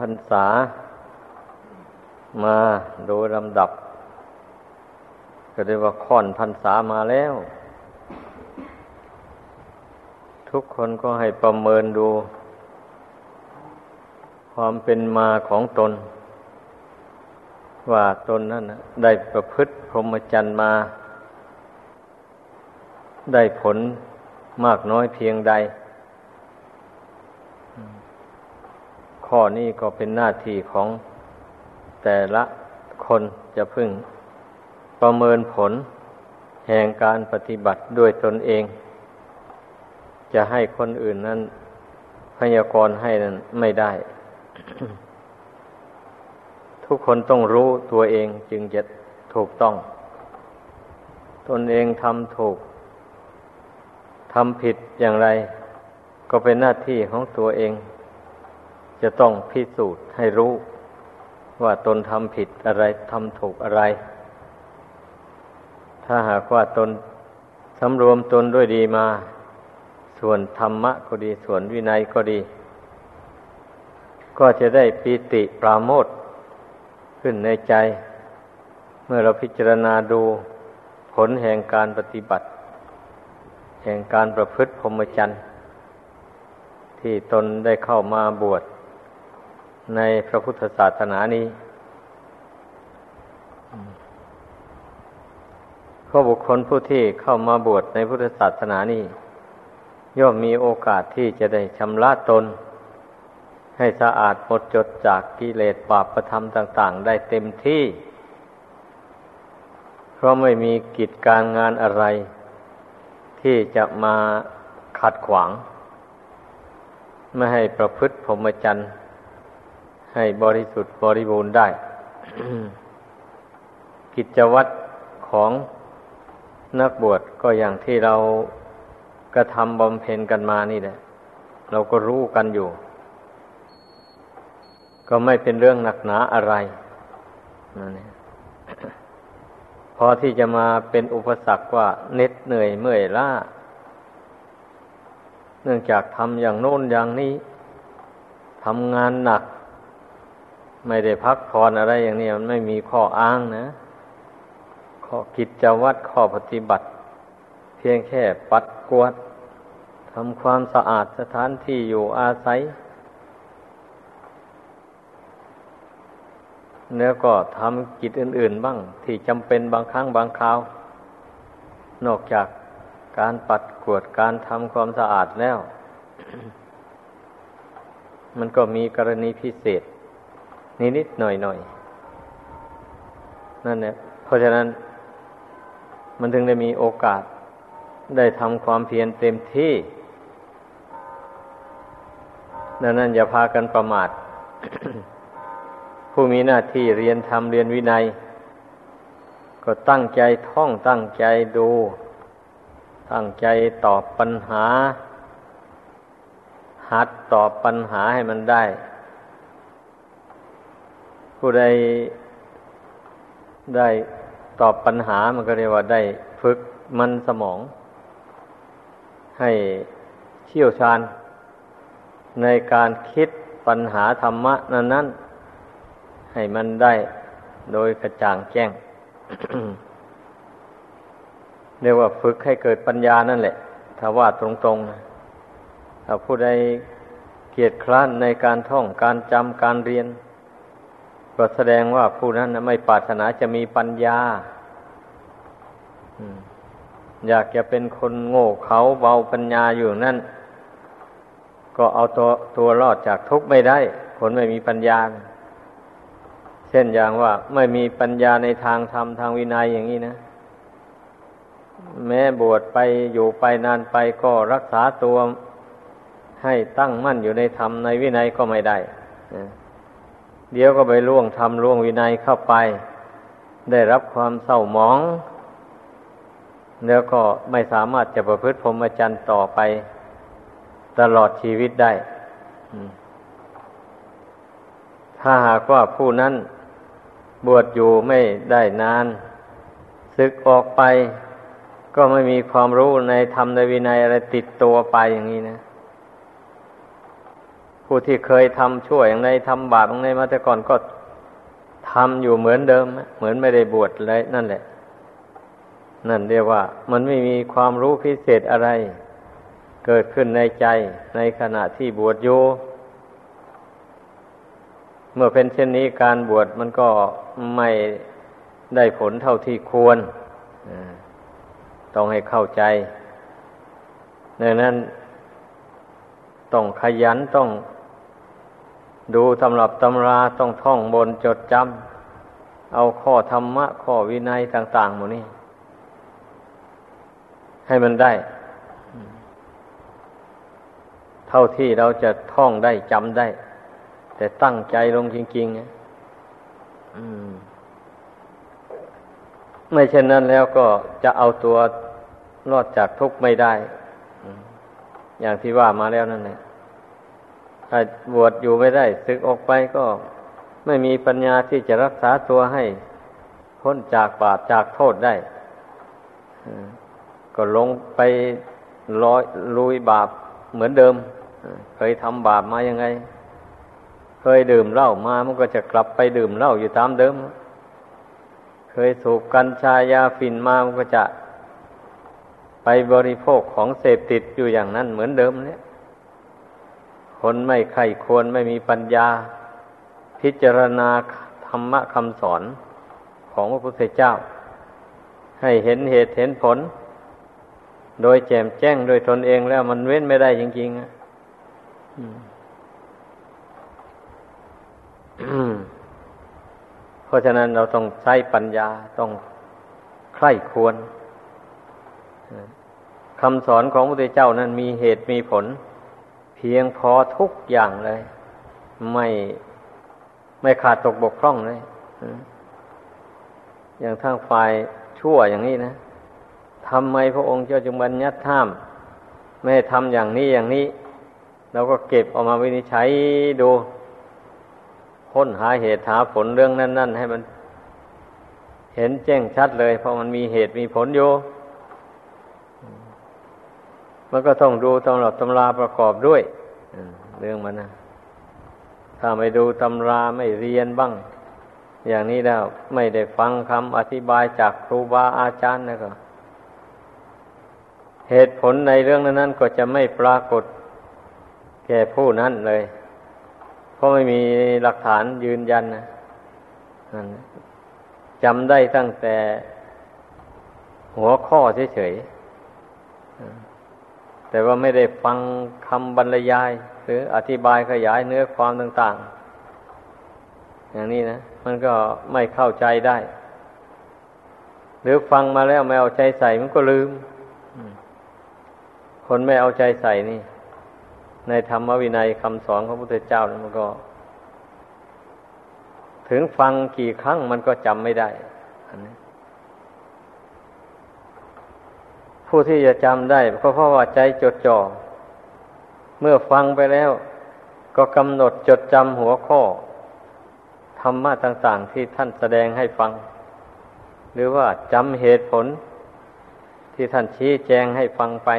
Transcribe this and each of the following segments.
พรรษา มาโดยลำดับ ก็เรียกว่าค่อนพรรษามาแล้ว ทุกคนก็ให้ประเมินดู ความเป็นมาของตน ว่าตนนั้นได้ประพฤติพรหมจรรย์มา ได้ผลมากน้อยเพียงใด ข้อนี้ก็เป็นหน้าที่ของแต่ละคนจะพึ่งประเมินผล แห่งการปฏิบัติด้วยตนเอง จะให้คนอื่นนั้นพยากรณ์ให้นั้นไม่ได้ ทุกคนต้องรู้ตัวเองจึงจะถูกต้อง ตนเองทำถูกทำผิดอย่างไร ก็เป็นหน้าที่ของตัวเอง จะต้องพิสูจน์ให้รู้ว่าตนทำผิดอะไรทำถูกอะไร ถ้าหากว่าตนสำรวมตนด้วยดีมา ส่วนธรรมะก็ดี ส่วนวินัยก็ดี ก็จะได้ปีติปราโมทขึ้นในใจ เมื่อเราพิจารณาดูผลแห่งการปฏิบัติ แห่งการประพฤติพรหมจรรย์ที่ตนได้เข้ามาบวช ในพระพุทธศาสนานี้เพราะบุคคลผู้ที่เข้ามาบวชในพุทธศาสนานี้ย่อมมีโอกาสที่จะได้ชำระตน ให้สะอาดหมดจดจากกิเลสบาปประธรรมต่าง ๆ ได้เต็มที่ เพราะไม่มีกิจการงานอะไร ที่จะมาขัดขวาง ไม่ให้ประพฤติพรหมจรรย์ ให้บริสุทธิ์บริบูรณ์ได้ กิจวัตรของนักบวชก็อย่างที่เรากระทำบำเพ็ญกันมานี่แหละ เราก็รู้กันอยู่ ก็ไม่เป็นเรื่องหนักหนาอะไรนั่นเองพอที่จะมาเป็นอุปสรรคว่าเน็ดเหนื่อยเมื่อยล้าเนื่องจากทำอย่างโน้นอย่างนี้ทำงานหนัก ไม่ได้พักผ่อนอะไรอย่างนี้มันไม่มีข้ออ้างนะ ข้อกิจวัตรข้อปฏิบัติ เพียงแค่ปัดกวาดทำความสะอาดสถานที่อยู่อาศัย แล้วก็ทำกิจอื่น ๆ บ้าง ที่จำเป็นบางครั้งบางคราว นอกจากการปัดกวดการทำความสะอาดแล้ว มันก็มีกรณีพิเศษ นิดๆหน่อยๆนั่นเนี่ยเพราะฉะนั้น มันถึงได้มีโอกาส ได้ทำความเพียรเต็มที่ดังนั้นอย่าพากันประมาท ผู้มีหน้าที่เรียนทำเรียนวินัย ก็ตั้งใจท่องตั้งใจดู ตั้งใจตอบปัญหา หัดตอบปัญหาให้มันได้ ผู้ใดได้ตอบปัญหามันก็เรียกว่าได้ฝึกมันสมอง ให้เชี่ยวชาญ ในการคิดปัญหาธรรมะนั้นนั้นให้มันได้โดยกระจ่างแจ้ง เรียกว่าฝึกให้เกิดปัญญานั่นแหละ ถ้าว่าตรงๆนะถ้าผู้ใดเกียดคร้านในการท่องการจำการเรียน ก็แสดงว่าผู้นั้นไม่ปรารถนาจะมีปัญญาอยากจะเป็นคนโง่เขาเบาปัญญาอยู่นั่น ก็เอาตัวตัวรอดจากทุกข์ไม่ได้ คนไม่มีปัญญา เช่นอย่างว่าไม่มีปัญญาในทางธรรมทางวินัยอย่างนี้นะ แม้บวชไปอยู่ไปนานไปก็รักษาตัวให้ตั้งมั่นอยู่ในธรรมในวินัยก็ไม่ได้ เดี๋ยวก็ไปล่วงทำล่วงวินัยเข้าไป ได้รับความเศร้าหมองแล้วก็ไม่สามารถจะประพฤติพรหมจรรย์ต่อไปตลอดชีวิตได้ ถ้าหากว่าผู้นั้นบวชอยู่ไม่ได้นานศึกออกไป ก็ไม่มีความรู้ในธรรมในวินัยอะไรติดตัวไปอย่างนี้นะ ผู้ที่เคยทำชั่วอย่างไรทำบาปอย่างไรมาแต่ก่อนก็ทำอยู่เหมือนเดิม เหมือนไม่ได้บวชเลยนั่นแหละ นั่นเรียกว่า มันไม่มีความรู้พิเศษอะไร เกิดขึ้นในใจในขณะที่บวชอยู่เมื่อเป็นเช่นนี้การบวชมันก็ไม่ได้ผลเท่าที่ควร ต้องให้เข้าใจดังนั้น ต้องขยันต้อง ดูตำรับตำราต้องท่องบนจดจำเอาข้อธรรมะ ข้อวินัยต่างๆหมดนี้ให้มันได้ เท่าที่เราจะท่องได้จำได้ แต่ตั้งใจลงจริงๆไม่เช่นนั้นแล้วก็จะเอาตัวรอดจากทุกข์ไม่ได้ อย่างที่ว่ามาแล้วนั่นแหละ ถ้าบวชอยู่ไม่ได้ศึกออกไปก็ไม่มีปัญญาที่จะรักษาตัวให้พ้นจากบาปจากโทษได้ก็ลงไปลอยลุยบาปเหมือนเดิม เคยทำบาปมายังไง เคยดื่มเหล้ามามันก็จะกลับไปดื่มเหล้าอยู่ตามเดิม เคยสูบกัญชายาฝิ่นมามันก็จะไปบริโภคของเสพติดอยู่อย่างนั้นเหมือนเดิมเนี่ย คนไม่ใครควรไม่มีปัญญา พิจารณาธรรมะคำสอนของพระพุทธเจ้า ให้เห็นเหตุเห็นผล โดยแจมแจ้งโดยตนเองแล้วมันเว้นไม่ได้จริงๆอะเพราะฉะนั้นเราต้องใช้ปัญญาต้องใคร่ควรคำสอนของพระพุทธเจ้านั้นมีเหตุมีผล พียงพอทุกอย่างเลย ไม่ไม่ขาดตกบกพร่องเลยอย่างทางฝ่ายชั่วอย่างนี้นะทำไมพระองค์เจ้าจึงบัญญัติห้าม ไม่ให้ทำอย่างนี้อย่างนี้ เราก็เก็บออกมาวินิจฉัยดูค้นหาเหตุหาผลเรื่องนั้น ๆ ให้มัน เห็นแจ้งชัดเลย เพราะมันมีเหตุมีผลอยู่ มันก็ต้องดูตำรับตำราประกอบด้วยเรื่องมันนะถ้าไม่ดูตำราไม่เรียนบ้าง อย่างนี้แล้วไม่ได้ฟังคำอธิบายจากครูบาอาจารย์นะก็ เหตุผลในเรื่องนั้นก็จะไม่ปรากฏแก่ผู้นั้นเลย เพราะไม่มีหลักฐานยืนยันนะจำได้ตั้งแต่หัวข้อเฉยๆ แต่ว่าไม่ได้ฟังคำบรรยาย หรืออธิบายขยายเนื้อความต่าง ๆ อย่างนี้นะ มันก็ไม่เข้าใจได้ หรือฟังมาแล้วไม่เอาใจใส่มันก็ลืม คนไม่เอาใจใส่นี่ ในธรรมวินัยคำสอนของพระพุทธเจ้ามันก็ ถึงฟังกี่ครั้งมันก็จำไม่ได้อันนี้ ผู้ที่จะจำได้ก็เพราะว่าใจจดจ่อ เมื่อฟังไปแล้ว ก็กำหนดจดจำหัวข้อ ธรรมะต่าง ๆ ที่ท่านแสดงให้ฟัง หรือว่าจำเหตุผล ที่ท่านชี้แจงให้ฟังไป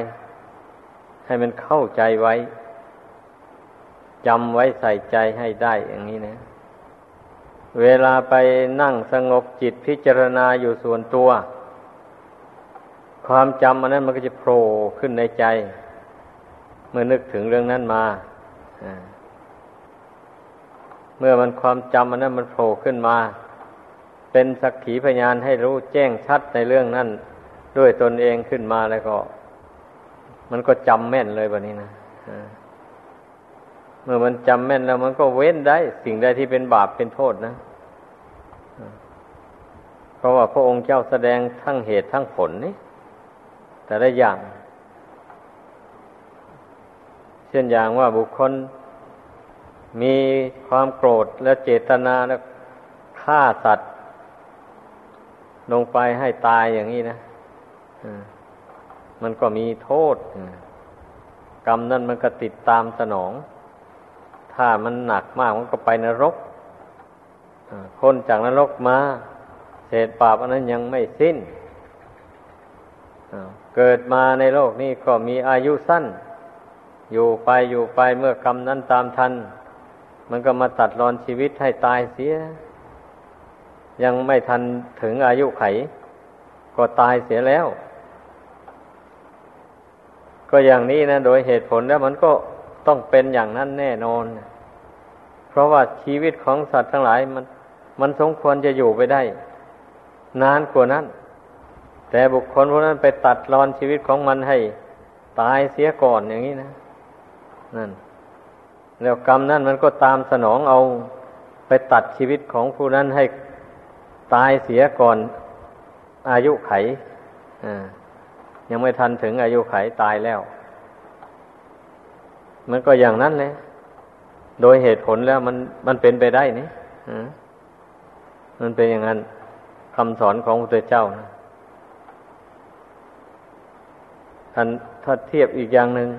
ให้มันเข้าใจไว้จำไว้ใส่ใจให้ได้อย่างนี้นะ เวลาไปนั่งสงบจิตพิจารณาอยู่ส่วนตัว ความจำอันนั้นมันก็จะโผล่ขึ้นในใจ เมื่อนึกถึงเรื่องนั้นมาเมื่อมันความจำอันนั้นมันโผล่ขึ้นมา เป็นสักขีพยานให้รู้แจ้งชัดในเรื่องนั้น ด้วยตนเองขึ้นมาแล้วก็ มันก็จำแม่นเลยแบบนี้นะเมื่อมันจำแม่นแล้วมันก็เว้นได้ สิ่งใดที่เป็นบาปเป็นโทษนะเพราะว่าพระองค์เจ้าแสดงทั้งเหตุทั้งผลนี่ แต่ละอย่าง เช่นอย่างว่าบุคคล มีความโกรธและเจตนาแล้วฆ่าสัตว์ ลงไปให้ตายอย่างนี้นะมันก็มีโทษกรรมนั่นมันก็ติดตามสนอง ถ้ามันหนักมากมันก็ไปนรกคนจากนรกมา เศษบาปอันนั้นยังไม่สิ้น เกิดมาในโลกนี้ก็มีอายุสั้น อยู่ไปอยู่ไปเมื่อกรรมนั้นตามทัน มันก็มาตัดรอนชีวิตให้ตายเสีย ยังไม่ทันถึงอายุไข ก็ตายเสียแล้ว ก็อย่างนี้นะ โดยเหตุผลแล้วมันก็ต้องเป็นอย่างนั้นแน่นอน เพราะว่าชีวิตของสัตว์ทั้งหลายมัน มันสมควรจะอยู่ไปได้ นานกว่านั้น แต่บุคคลพวกนั้นไปตัดรอนชีวิตของมันให้ตายเสียก่อนอย่างนี้นะ นั่น แล้วกรรมนั่นมันก็ตามสนองเอาไปตัดชีวิตของผู้นั้นให้ตายเสียก่อน อายุไขยังไม่ทันถึงอายุไขตายแล้ว มันก็อย่างนั้นเลย โดยเหตุผลแล้วมันมันเป็นไปได้นี่มันเป็นอย่างนั้นคำสอนของพระเจ้านะ ท่านถ้าเทียบอีกอย่างหนึ่ง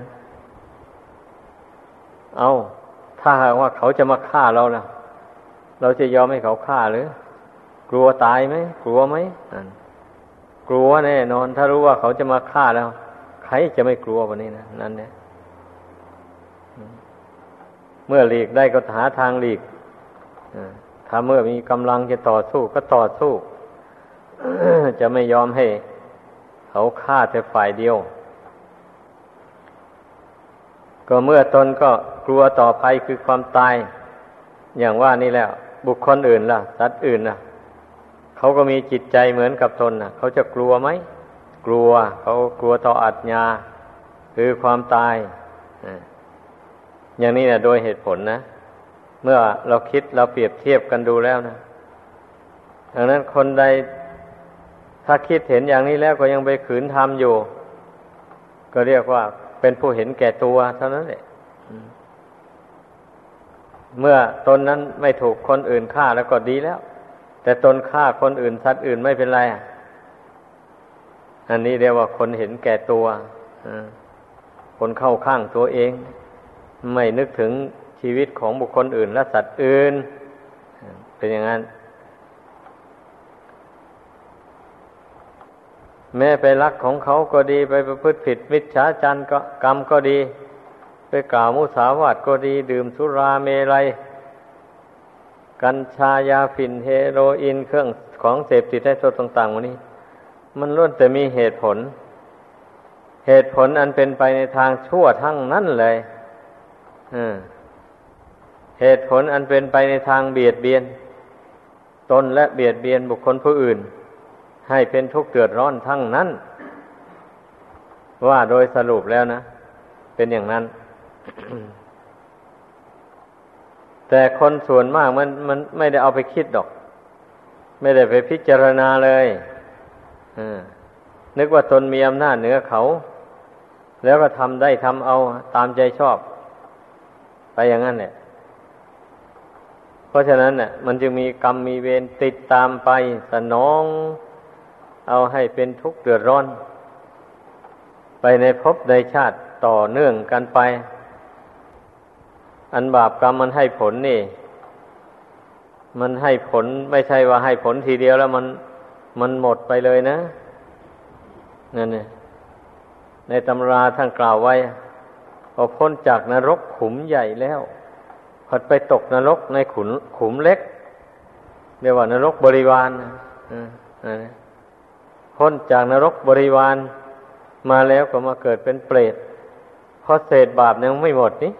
เอาถ้าหากว่าเขาจะมาฆ่าเราล่ะ เราจะยอมให้เขาฆ่าหรือ กลัวตายไหมกลัวไหมกลัวแน่นอน ถ้ารู้ว่าเขาจะมาฆ่าแล้ว ใครจะไม่กลัววันนี้นะนั่นเนี่ยเมื่อหลีกได้ก็หาทางหลีกถ้าเมื่อมีกำลังจะต่อสู้ก็ต่อสู้ จะไม่ยอมให้ เขาฆ่าแต่ฝ่ายเดียว ก็เมื่อตนก็กลัวต่อภัยคือความตาย อย่างว่านี่แล้ว บุคคลอื่นล่ะ สัตว์อื่นล่ะ เขาก็มีจิตใจเหมือนกับตนน่ะเขาจะกลัวไหม กลัว เขากลัวต่ออัตญาคือความตาย อย่างนี้นะโดยเหตุผลนะ เมื่อเราคิดเราเปรียบเทียบกันดูแล้วนะดังนั้นคนใดถ้าคิดเห็นอย่างนี้แล้วก็ยังไปขืนทำอยู่ ก็เรียกว่า เป็นผู้เห็นแก่ตัวเท่านั้นแหละเมื่อตนนั้นไม่ถูกคนอื่นฆ่าแล้วก็ดีแล้ว แต่ตนฆ่าคนอื่นสัตว์อื่นไม่เป็นไรอันนี้เรียกว่าคนเห็นแก่ตัวคนเข้าข้างตัวเอง ไม่นึกถึงชีวิตของบุคคลอื่นและสัตว์อื่น เป็นอย่างนั้น แม้ไปรักของเขาก็ดีไปประพฤติผิดมิจฉาจารก็กรรมก็ดี ไปกล่าวมุสาวาทก็ดี ดื่มสุราเมลัย กัญชายาฝิ่นเฮโรอีนเครื่องของเสพติดให้โทษต่างๆวันนี้ มันล้วนแต่มีเหตุผล เหตุผลอันเป็นไปในทางชั่วทั้งนั้นเลยเหตุผลอันเป็นไปในทางเบียดเบียน ตนและเบียดเบียนบุคคลผู้อื่น ให้เป็นทุกข์เดือดร้อนทั้งนั้น ว่าโดยสรุปแล้วนะ เป็นอย่างนั้น แต่คนส่วนมากมันมันไม่ได้เอาไปคิดดอก ไม่ได้ไปพิจารณาเลยนึกว่าตนมีอำนาจเหนือเขา แล้วก็ทำได้ทำเอาตามใจชอบ ไปอย่างนั้นเนี่ยเพราะฉะนั้นเนี่ยมันจึงมีกรรมมีเวรติดตามไปสนอง เอาให้เป็นทุกข์เดือดร้อน ไปในภพในชาติต่อเนื่องกันไป อันบาปกรรมมันให้ผลนี่ มันให้ผลไม่ใช่ว่าให้ผลทีเดียวแล้วมันมันหมดไปเลยนะนั่นเนี่ยในตำราท่านกล่าวไว้พอพ้นจากนรกขุมใหญ่แล้วผัดไปตกนรกในขุมขุมเล็ก เรียกว่านรกบริวารอ่า พ้นจากนรกบริวารมาแล้วก็มาเกิดเป็นเปรตเพราะเศษบาปยังไม่หมดนี่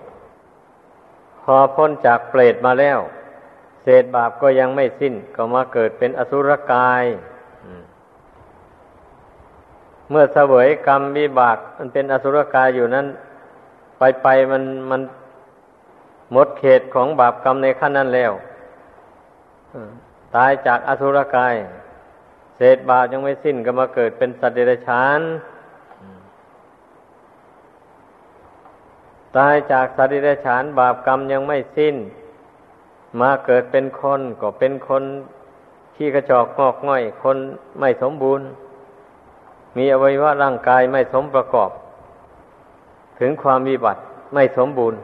พอพ้นจากเปรตมาแล้ว เศษบาปก็ยังไม่สิ้น ก็มาเกิดเป็นอสุรกายเมื่อเสวยกรรมวิบาก มันเป็นอสุรกายอยู่นั้น ไปไปมันมันหมดเขตของบาปกรรมในขั้นนั้นแล้วตายจากอสุรกาย เศษบาปยังไม่สิ้นก็มาเกิดเป็นสัตว์เดรัจฉานตายจากสัตว์เดรัจฉานบาปกรรมยังไม่สิ้น มาเกิดเป็นคนก็เป็นคนขี้กระจอกงอกง่อย คนไม่สมบูรณ์ มีอวัยวะร่างกายไม่สมประกอบ ถึงความมีบัติไม่สมบูรณ์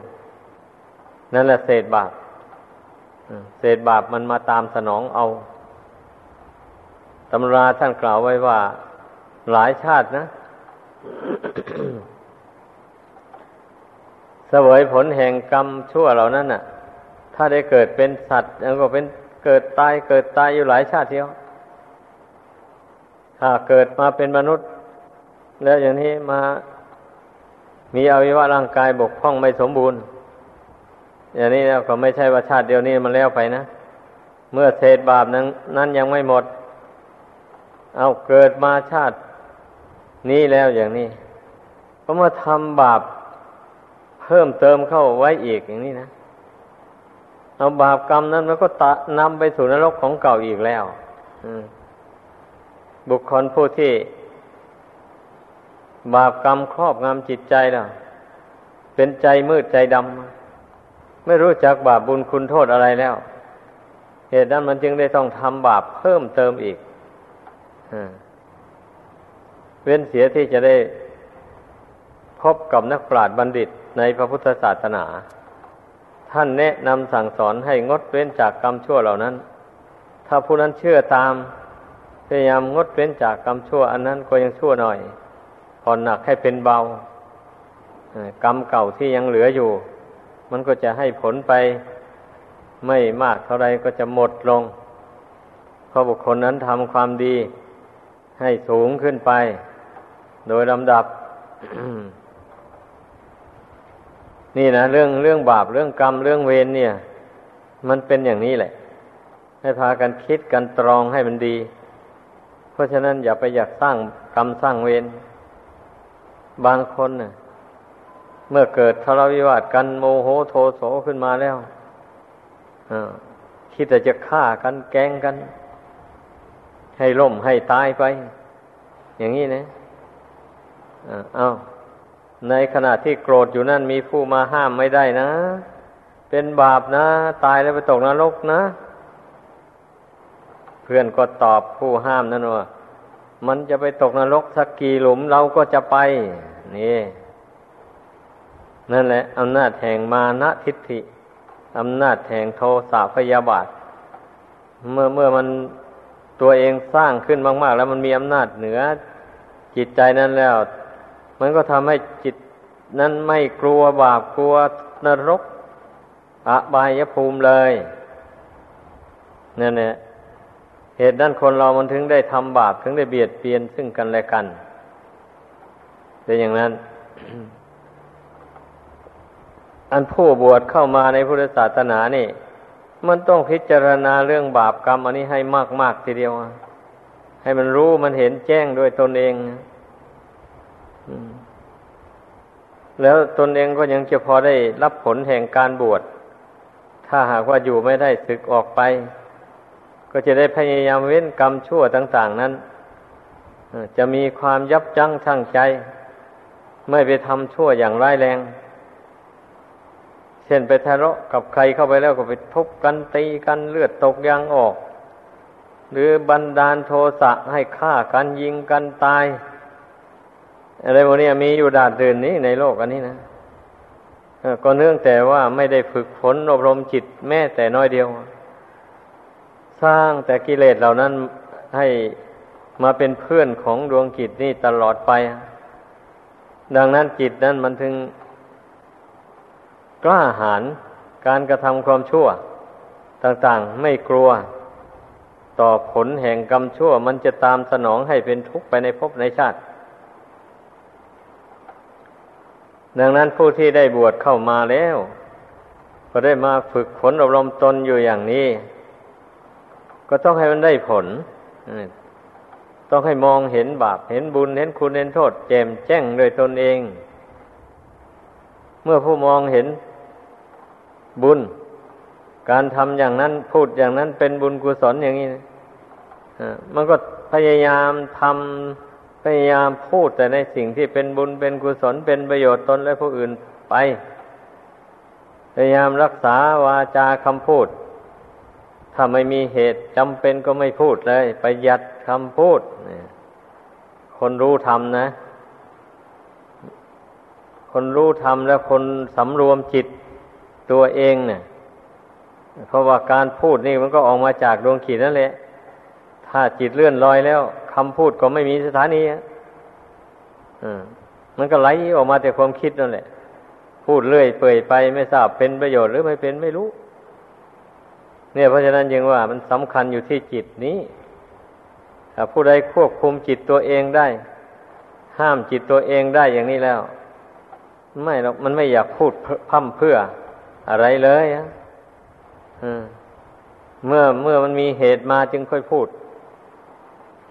นั่นแหละเศษบาปเศษบาปมันมาตามสนองเอา ตำราท่านกล่าวไว้ว่า หลายชาตินะเสวยผลแห่งกรรมชั่วเหล่านั้นน่ะ ถ้าได้เกิดเป็นสัตว์แล้วก็เป็นเกิดตายเกิดตายอยู่หลายชาติเดียว ถ้าเกิดมาเป็นมนุษย์ แล้วอย่างนี้มา มีอวัยวะร่างกายบกพร่องไม่สมบูรณ์ อย่างนี้แล้วก็ไม่ใช่ว่าชาติเดียวนี้มันแล้วไปนะ เมื่อเศษบาปนั้นนั้นยังไม่หมด เอาเกิดมาชาตินี้แล้วอย่างนี้ก็มาทำบาปเพิ่มเติมเข้าไว้อีกอย่างนี้นะ เอาบาปกรรมนั้นมันก็ตะนำไปสู่นรกของเก่าอีกแล้วบุคคลผู้ที่ บาปกรรมครอบงำจิตใจแล้วเป็นใจมืดใจดำไม่รู้จักบาปบุญคุณโทษอะไรแล้ว เหตุนั้นมันจึงได้ต้องทำบาปเพิ่มเติมอีก เว้นเสียที่จะได้พบกับนักปราชญ์บัณฑิตในพระพุทธศาสนา ท่านแนะนำสั่งสอนให้งดเว้นจากกรรมชั่วเหล่านั้น ถ้าผู้นั้นเชื่อตาม พยายามงดเว้นจากกรรมชั่ว อันนั้นก็ยังชั่วหน่อยผ่อนหนักให้เป็นเบากรรมเก่าที่ยังเหลืออยู่ มันก็จะให้ผลไปไม่มากเท่าไรก็จะหมดลงเพราะบุคคลนั้นทำความดี ให้สูงขึ้นไป โดยลำดับ นี่นะเรื่องเรื่องบาปเรื่องกรรมเรื่องเวรเนี่ย มันเป็นอย่างนี้แหละ ให้พากันคิดกันตรองให้มันดี เพราะฉะนั้นอย่าไปอยากสร้างกรรมสร้างเวรบางคนเน่ะ เมื่อเกิดทะเลาะวิวาทกันโมโหโทโสขึ้นมาแล้วคิดแต่จะฆ่ากันแกงกัน ให้ล่มให้ตายไป อย่างนี้นะอ้าวในขณะที่โกรธอยู่นั่นมีผู้มาห้ามไม่ได้นะ เป็นบาปนะ ตายแล้วไปตกนรกนะ เพื่อนก็ตอบผู้ห้ามนั่นว่ามันจะไปตกนรกสักกี่หลุมเราก็จะไป นี่ นั่นแหละอำนาจแห่งมานะทิฏฐิอำนาจแห่งโทสะพยาบาท เมื่อเมื่อมัน ตัวเองสร้างขึ้นมาก ๆ แล้วมันมีอำนาจเหนือจิตใจนั้นแล้ว มันก็ทำให้จิตนั้นไม่กลัวบาปกลัวนรกอบายภูมิเลยนั่นแหละเหตุนั้นคนเรามันถึงได้ทำบาปถึงได้เบียดเบียนซึ่งกันและกันเป็นอย่างนั้น อันผู้บวชเข้ามาในพุทธศาสนานี่ มันต้องพิจารณาเรื่องบาปกรรม อันนี้ให้มาก ๆ ทีเดียว ให้มันรู้มันเห็นแจ้งด้วยตนเองแล้วตนเองก็ยังจะพอได้รับผลแห่งการบวช ถ้าหากว่าอยู่ไม่ได้ศึกออกไป ก็จะได้พยายามเว้นกรรมชั่วต่าง ๆ นั้นจะมีความยับยั้งชั่งใจ ไม่ไปทำชั่วอย่างร้ายแรง ช่นไปทะเลาะกับใครเข้าไปแล้วก็ไปทุบกันตีกันเลือดตกยางออก หรือบันดาลโทสะให้ฆ่ากันยิงกันตาย อะไรพวกนี้มีอยู่ดาดดื่นนี้ในโลกอันนี้นะก็เนื่องแต่ว่าไม่ได้ฝึกฝนอบรมจิตแม้แต่น้อยเดียว สร้างแต่กิเลสเหล่านั้นให้มาเป็นเพื่อนของดวงจิตนี่ตลอดไป ดังนั้นจิตนั้นมันถึง กล้าหาญการกระทำความชั่ว ต่างๆไม่กลัว ต่อผลแห่งกรรมชั่ว มันจะตามสนองให้เป็นทุกข์ไปในภพในชาติ ดังนั้นผู้ที่ได้บวชเข้ามาแล้ว ก็ได้มาฝึกฝนอบรมตนอยู่อย่างนี้ ก็ต้องให้มันได้ผลต้องให้มองเห็นบาป เห็นบุญ เห็นคุณ เห็นโทษ แจ่มแจ้งโดยตนเอง เมื่อผู้มองเห็น บุญ การทำอย่างนั้นพูดอย่างนั้นเป็นบุญกุศลอย่างนี้มันก็พยายามทำพยายามพูดแต่ในสิ่งที่เป็นบุญเป็นกุศลเป็นประโยชน์ตนและผู้อื่นไป พยายามรักษาวาจาคำพูด ถ้าไม่มีเหตุจำเป็นก็ไม่พูดเลย ประหยัดคำพูด คนรู้ทำนะ คนรู้ทำแล้วคนสำรวมจิต ตัวเองเนี่ยเพราะว่าการพูดนี่มันก็ออกมาจากดวงขีดนั่นแหละ ถ้าจิตเลื่อนลอยแล้วคำพูดก็ไม่มีสถานีอะมันก็ไหลออกมาแต่ความคิดนั่นแหละ พูดเรื่อยเปื่อยไปไม่ทราบเป็นประโยชน์หรือไม่เป็นไม่รู้ เนี่ยเพราะฉะนั้นยังว่ามันสำคัญอยู่ที่จิตนี้ถ้าผู้ใดควบคุมจิตตัวเองได้ ห้ามจิตตัวเองได้อย่างนี้แล้ว ไม่หรอกมันไม่อยากพูดพั่มเพื่อ อะไรเลยอะเมื่อเมื่อมันมีเหตุมาจึงค่อยพูด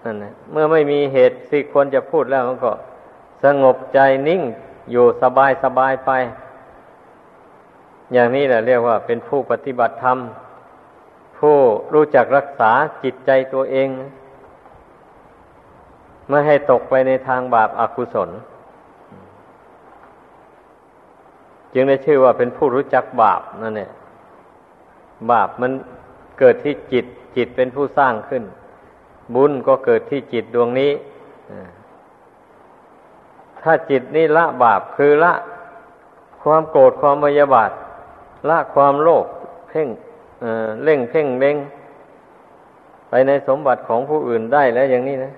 นั่นแหละเมื่อไม่มีเหตุที่ควรจะพูดแล้วมันก็ สงบใจนิ่งอยู่สบายสบายไป อย่างนี้แหละเรียกว่า เป็นผู้ปฏิบัติธรรม ผู้รู้จักรักษาจิตใจตัวเอง ไม่ให้ตกไปในทางบาปอากุศล จึงได้ชื่อว่าเป็นผู้รู้จักบาปนั่นแหละบาปมันเกิดที่จิต จิตเป็นผู้สร้างขึ้น บุญก็เกิดที่จิตดวงนี้ถ้าจิตนี่ละบาปคือละ ความโกรธความพยาบาท ละความโลภเพ่งเเล่งเพ่งเล็งไปในสมบัติของผู้อื่นได้แล้วอย่างนี้นะ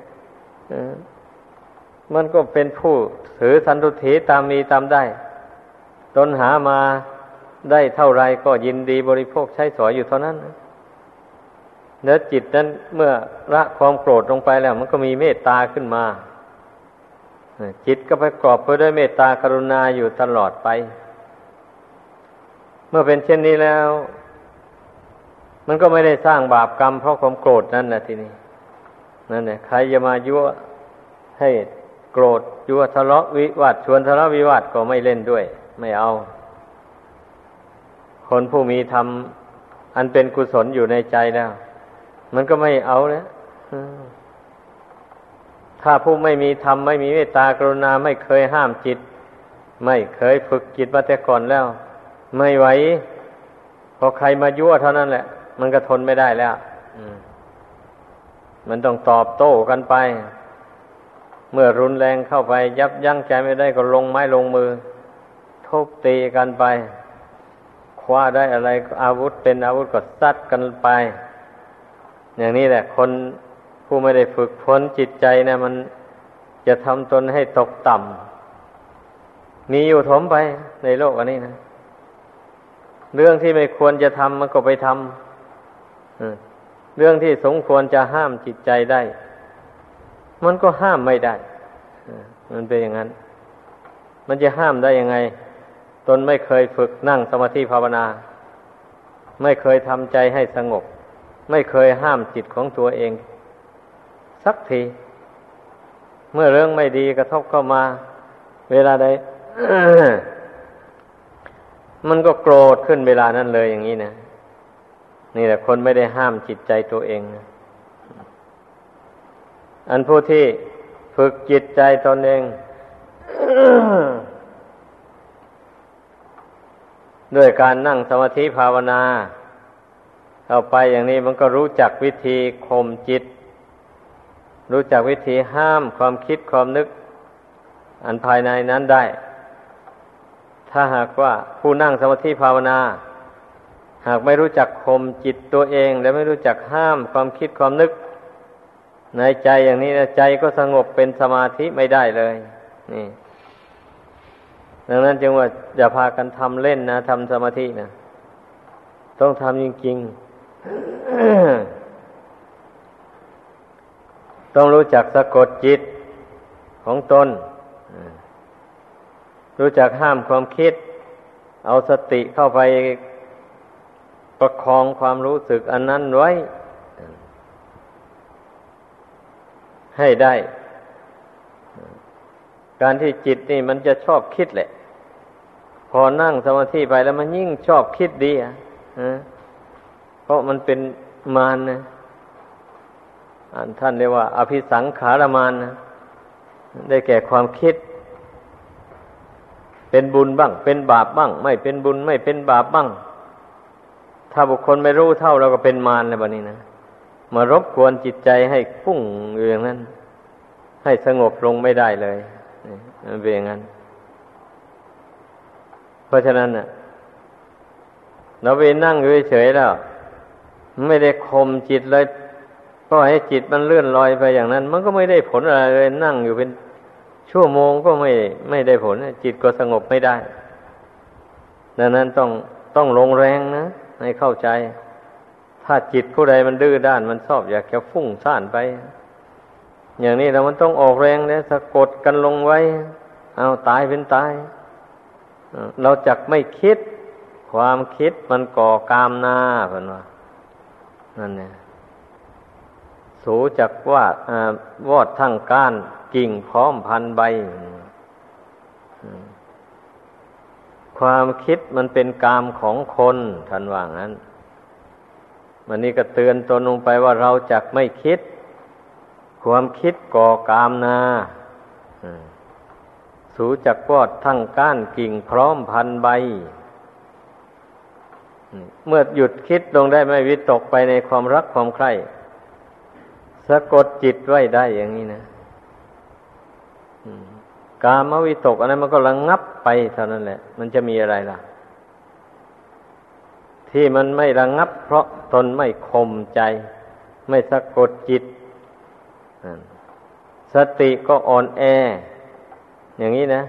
มันก็เป็นผู้ถือสันตุถีตามมีตามได้ ตนหามาได้เท่าไรก็ยินดีบริโภคใช้สอยอยู่เท่านั้นเนื้อจิตนั้นเมื่อละความโกรธลงไปแล้ว มันก็มีเมตตาขึ้นมา จิตก็ประกอบไปด้วยเมตตากรุณาอยู่ตลอดไป เมื่อเป็นเช่นนี้แล้ว มันก็ไม่ได้สร้างบาปกรรมเพราะความโกรธนั่นแหละทีนี้นั่นแหละใครจะมายั่วให้โกรธยั่วทะเลาะวิวาทชวนทะเลาะวิวาทก็ไม่เล่นด้วย ไม่เอา คนผู้มีธรรมอันเป็นกุศลอยู่ในใจแล้ว มันก็ไม่เอาแล้วถ้าผู้ไม่มีธรรมไม่มีเมตตากรุณาไม่เคยห้ามจิต ไม่เคยฝึกจิตมาแต่ก่อนแล้ว ไม่ไหวพอใครมายั่วเท่านั้นแหละ มันก็ทนไม่ได้แล้วมันต้องตอบโต้กันไป เมื่อรุนแรงเข้าไป ยับยั้งใจไม่ได้ก็ลงไม้ลงมือ ทุบตีกันไป คว้าได้อะไรอาวุธเป็นอาวุธก็ซัดกันไป อย่างนี้แหละ คนผู้ไม่ได้ฝึกฝนจิตใจนะมันจะทำตนให้ตกต่ำมีอยู่ถมไปในโลกอันนี้นะเรื่องที่ไม่ควรจะทำมันก็ไปทำเรื่องที่สมควรจะห้ามจิตใจได้ มันก็ห้ามไม่ได้มันเป็นอย่างนั้น มันจะห้ามได้ยังไง ตนไม่เคยฝึกนั่งสมาธิภาวนา ไม่เคยทำใจให้สงบ ไม่เคยห้ามจิตของตัวเอง สักที เมื่อเรื่องไม่ดีกระทบเข้ามา เวลาใดมันก็โกรธขึ้นเวลานั้นเลยอย่างนี้นะนี่แหละคนไม่ได้ห้ามจิตใจตัวเองนะอันผู้ที่ฝึกจิตใจตนเอง ด้วยการนั่งสมาธิภาวนาเข้าไปอย่างนี้มันก็รู้จักวิธีข่มจิต รู้จักวิธีห้ามความคิดความนึก อันภายในนั้นได้ ถ้าหากว่าผู้นั่งสมาธิภาวนา หากไม่รู้จักข่มจิตตัวเอง และไม่รู้จักห้ามความคิดความนึก ในใจอย่างนี้ใจก็สงบเป็นสมาธิไม่ได้เลย นี่ ดังนั้นจึงว่าอย่าพากันทำเล่นนะทำสมาธินะต้องทำจริงๆ ต้องรู้จักสะกดจิตของตน รู้จักห้ามความคิด เอาสติเข้าไปประคองความรู้สึกอันนั้นไว้ ให้ได้ การที่จิตนี่มันจะชอบคิดแหละ พอนั่งสมาธิไปแล้วมันยิ่งชอบคิดดีอะเพราะมันเป็นมารนะท่านเรียกว่า อภิสังขารมานนะได้แก่ความคิด เป็นบุญบ้าง เป็นบาปบ้าง ไม่เป็นบุญไม่เป็นบาปบ้าง ถ้าบุคคลไม่รู้เท่าเราก็เป็นมารในบันนี้นะมารบกวนจิตใจให้พุ่งอยู่อย่างนั้น ให้สงบลงไม่ได้เลย มันเป็นอย่างนั้น เพราะฉะนั้นน่ะ เราไปนั่งอยู่เฉยแล้ว ไม่ได้คมจิตเลย ก็ให้จิตมันเลื่อนลอยไปอย่างนั้น มันก็ไม่ได้ผลอะไรเลยนั่งอยู่เป็นชั่วโมงก็ไม่ไม่ได้ผล จิตก็สงบไม่ได้ ดังนั้นต้องต้องลงแรงนะ ให้เข้าใจ ถ้าจิตผู้ใดมันดื้อด้าน มันชอบอยากจะฟุ้งซ่านไป อย่างนี้เรามันต้องออกแรงเนี่ยสะกดกันลงไว้ เอาตายเป็นตาย เราจักไม่คิด ความคิดมันก่อกามหน้าเพื่อนว่านั่นเนี่ยสูจักว่าวอดทั้งก้านกิ่งพร้อมพันใบ ความคิดมันเป็นกามของคนท่านว่างั้น วันนี้ก็เตือนตนลงไปว่าเราจักไม่คิด ความคิดก่อกามนาสูจักวอดทั้งก้านกิ่งพร้อมพันใบ เมื่อหยุดคิดลงได้ไม่วิตกไปในความรักความใคร่สะกดจิตไว้ได้อย่างนี้นะกามวิตกอันนั้นมันก็ระงงับไปเท่านั้นแหละ มันจะมีอะไรล่ะ ที่มันไม่ระงงับ เพราะตนไม่คมใจ ไม่สะกดจิต สติก็อ่อนแอ อย่างนี้นะ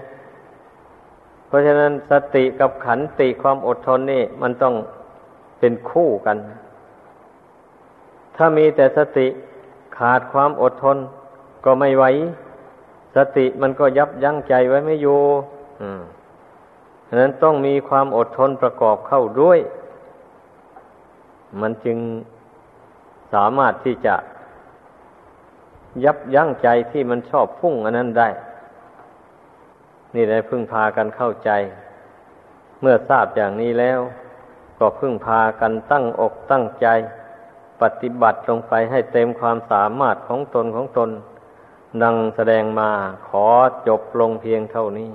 เพราะฉะนั้นสติกับขันติความอดทนนี่ มันต้องเป็นคู่กัน ถ้ามีแต่สติขาดความอดทนก็ไม่ไหว สติมันก็ยับยั้งใจไว้ไม่อยู่ฉะนั้นต้องมีความอดทนประกอบเข้าด้วย มันจึงสามารถที่จะ ยับยั้งใจที่มันชอบพุ่งอันนั้นได้ นี่ได้พึ่งพากันเข้าใจ เมื่อทราบอย่างนี้แล้ว ก็พึ่งพากันตั้งอกตั้งใจ ปฏิบัติลงไปให้เต็มความสามารถของตนของตน ดังแสดงมาขอจบลงเพียงเท่านี้